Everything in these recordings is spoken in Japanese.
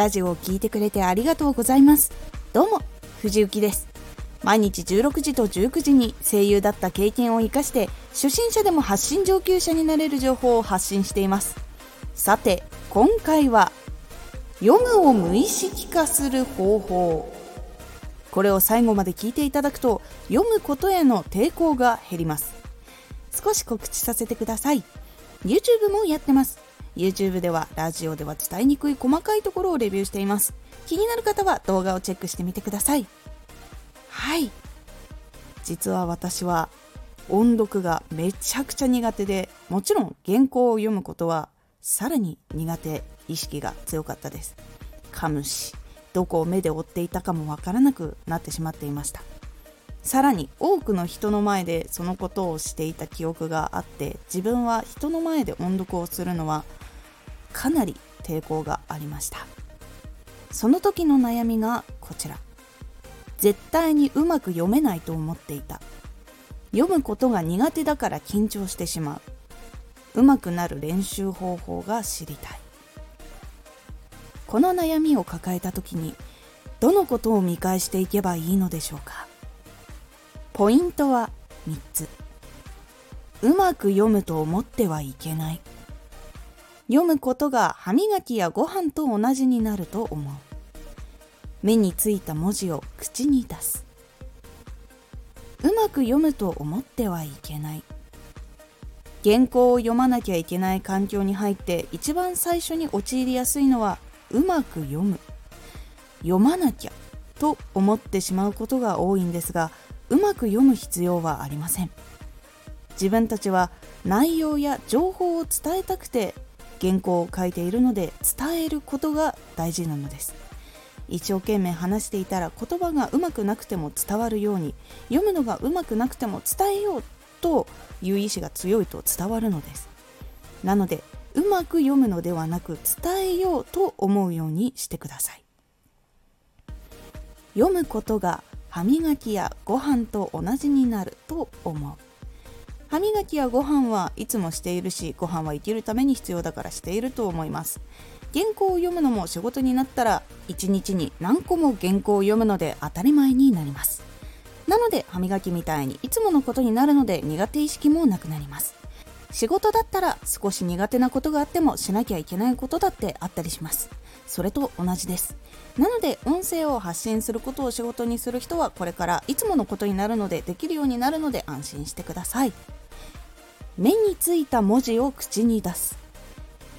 ラジオを聴いてくれてありがとうございます。どうも藤幸です。毎日16時と19時に声優だった経験を生かして初心者でも発信上級者になれる情報を発信しています。さて今回は読むを無意識化する方法。これを最後まで聞いていただくと読むことへの抵抗が減ります。少し告知させてください。YouTube もやってます。YouTube ではラジオでは伝えにくい細かいところをレビューしています。気になる方は動画をチェックしてみてください。はい。実は私は音読がめちゃくちゃ苦手でもちろん原稿を読むことはさらに苦手意識が強かったです。噛むしどこを目で追っていたかもわからなくなってしまっていました。さらに多くの人の前でそのことをしていた記憶があって自分は人の前で音読をするのはかなり抵抗がありました。その時の悩みがこちら。絶対にうまく読めないと思っていた。読むことが苦手だから緊張してしまう。うまくなる練習方法が知りたい。この悩みを抱えた時にどのことを見返していけばいいのでしょうか。ポイントは3つ。うまく読むと思ってはいけない。読むことが歯磨きやご飯と同じになると思う。目についた文字を口に出す。うまく読むと思ってはいけない。原稿を読まなきゃいけない環境に入って一番最初に陥りやすいのはうまく読む。読まなきゃと思ってしまうことが多いんですがうまく読む必要はありません。自分たちは内容や情報を伝えたくて原稿を書いているので伝えることが大事なのです。一生懸命話していたら言葉がうまくなくても伝わるように読むのがうまくなくても伝えようという意志が強いと伝わるのです。なのでうまく読むのではなく伝えようと思うようにしてください。読むことが歯磨きやご飯と同じになると思う。歯磨きやご飯はいつもしているしご飯は生きるために必要だからしていると思います。原稿を読むのも仕事になったら1日に何個も原稿を読むので当たり前になります。なので歯磨きみたいにいつものことになるので苦手意識もなくなります。仕事だったら少し苦手なことがあってもしなきゃいけないことだってあったりします。それと同じです。なので音声を発信することを仕事にする人はこれからいつものことになるのでできるようになるので安心してください。目についた文字を口に出す。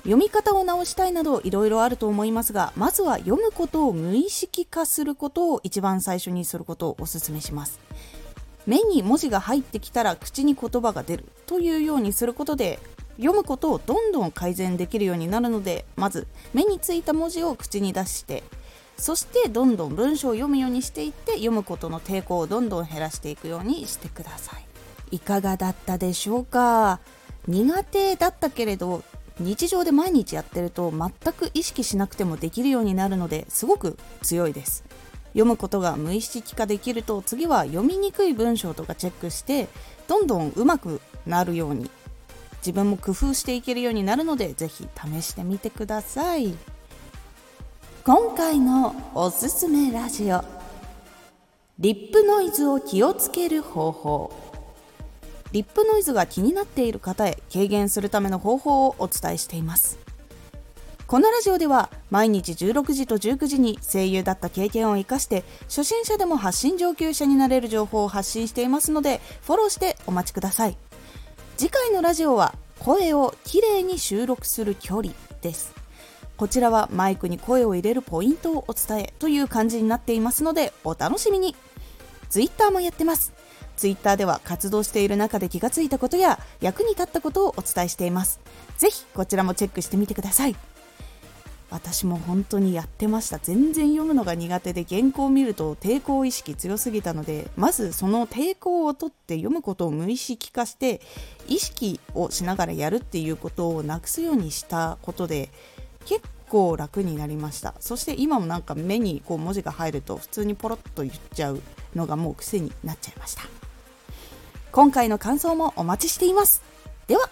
読み方を直したいなどいろいろあると思いますがまずは読むことを無意識化することを一番最初にすることをお勧めします。目に文字が入ってきたら口に言葉が出るというようにすることで読むことをどんどん改善できるようになるのでまず目についた文字を口に出してそしてどんどん文章を読むようにしていって読むことの抵抗をどんどん減らしていくようにしてください。いかがだったでしょうか？苦手だったけれど日常で毎日やってると全く意識しなくてもできるようになるのですごく強いです。読むことが無意識化できると次は読みにくい文章とかチェックしてどんどん上手くなるように自分も工夫していけるようになるのでぜひ試してみてください。今回のおすすめラジオ。リップノイズを気をつける方法。リップノイズが気になっている方へ軽減するための方法をお伝えしています。このラジオでは毎日16時と19時に声優だった経験を生かして初心者でも発信上級者になれる情報を発信していますのでフォローしてお待ちください。次回のラジオは声をきれいに収録する距離です。こちらはマイクに声を入れるポイントをお伝えという感じになっていますのでお楽しみに。Twitter もやってます。ツイッターでは活動している中で気がついたことや役に立ったことをお伝えしています。ぜひこちらもチェックしてみてください。私も本当にやってました。全然読むのが苦手で原稿を見ると抵抗意識強すぎたので、まずその抵抗を取って読むことを無意識化して、意識をしながらやるっていうことをなくすようにしたことで、結構楽になりましたそして今もなんか目にこう文字が入ると普通にポロッと言っちゃうのがもう癖になっちゃいました今回の感想もお待ちしています。では。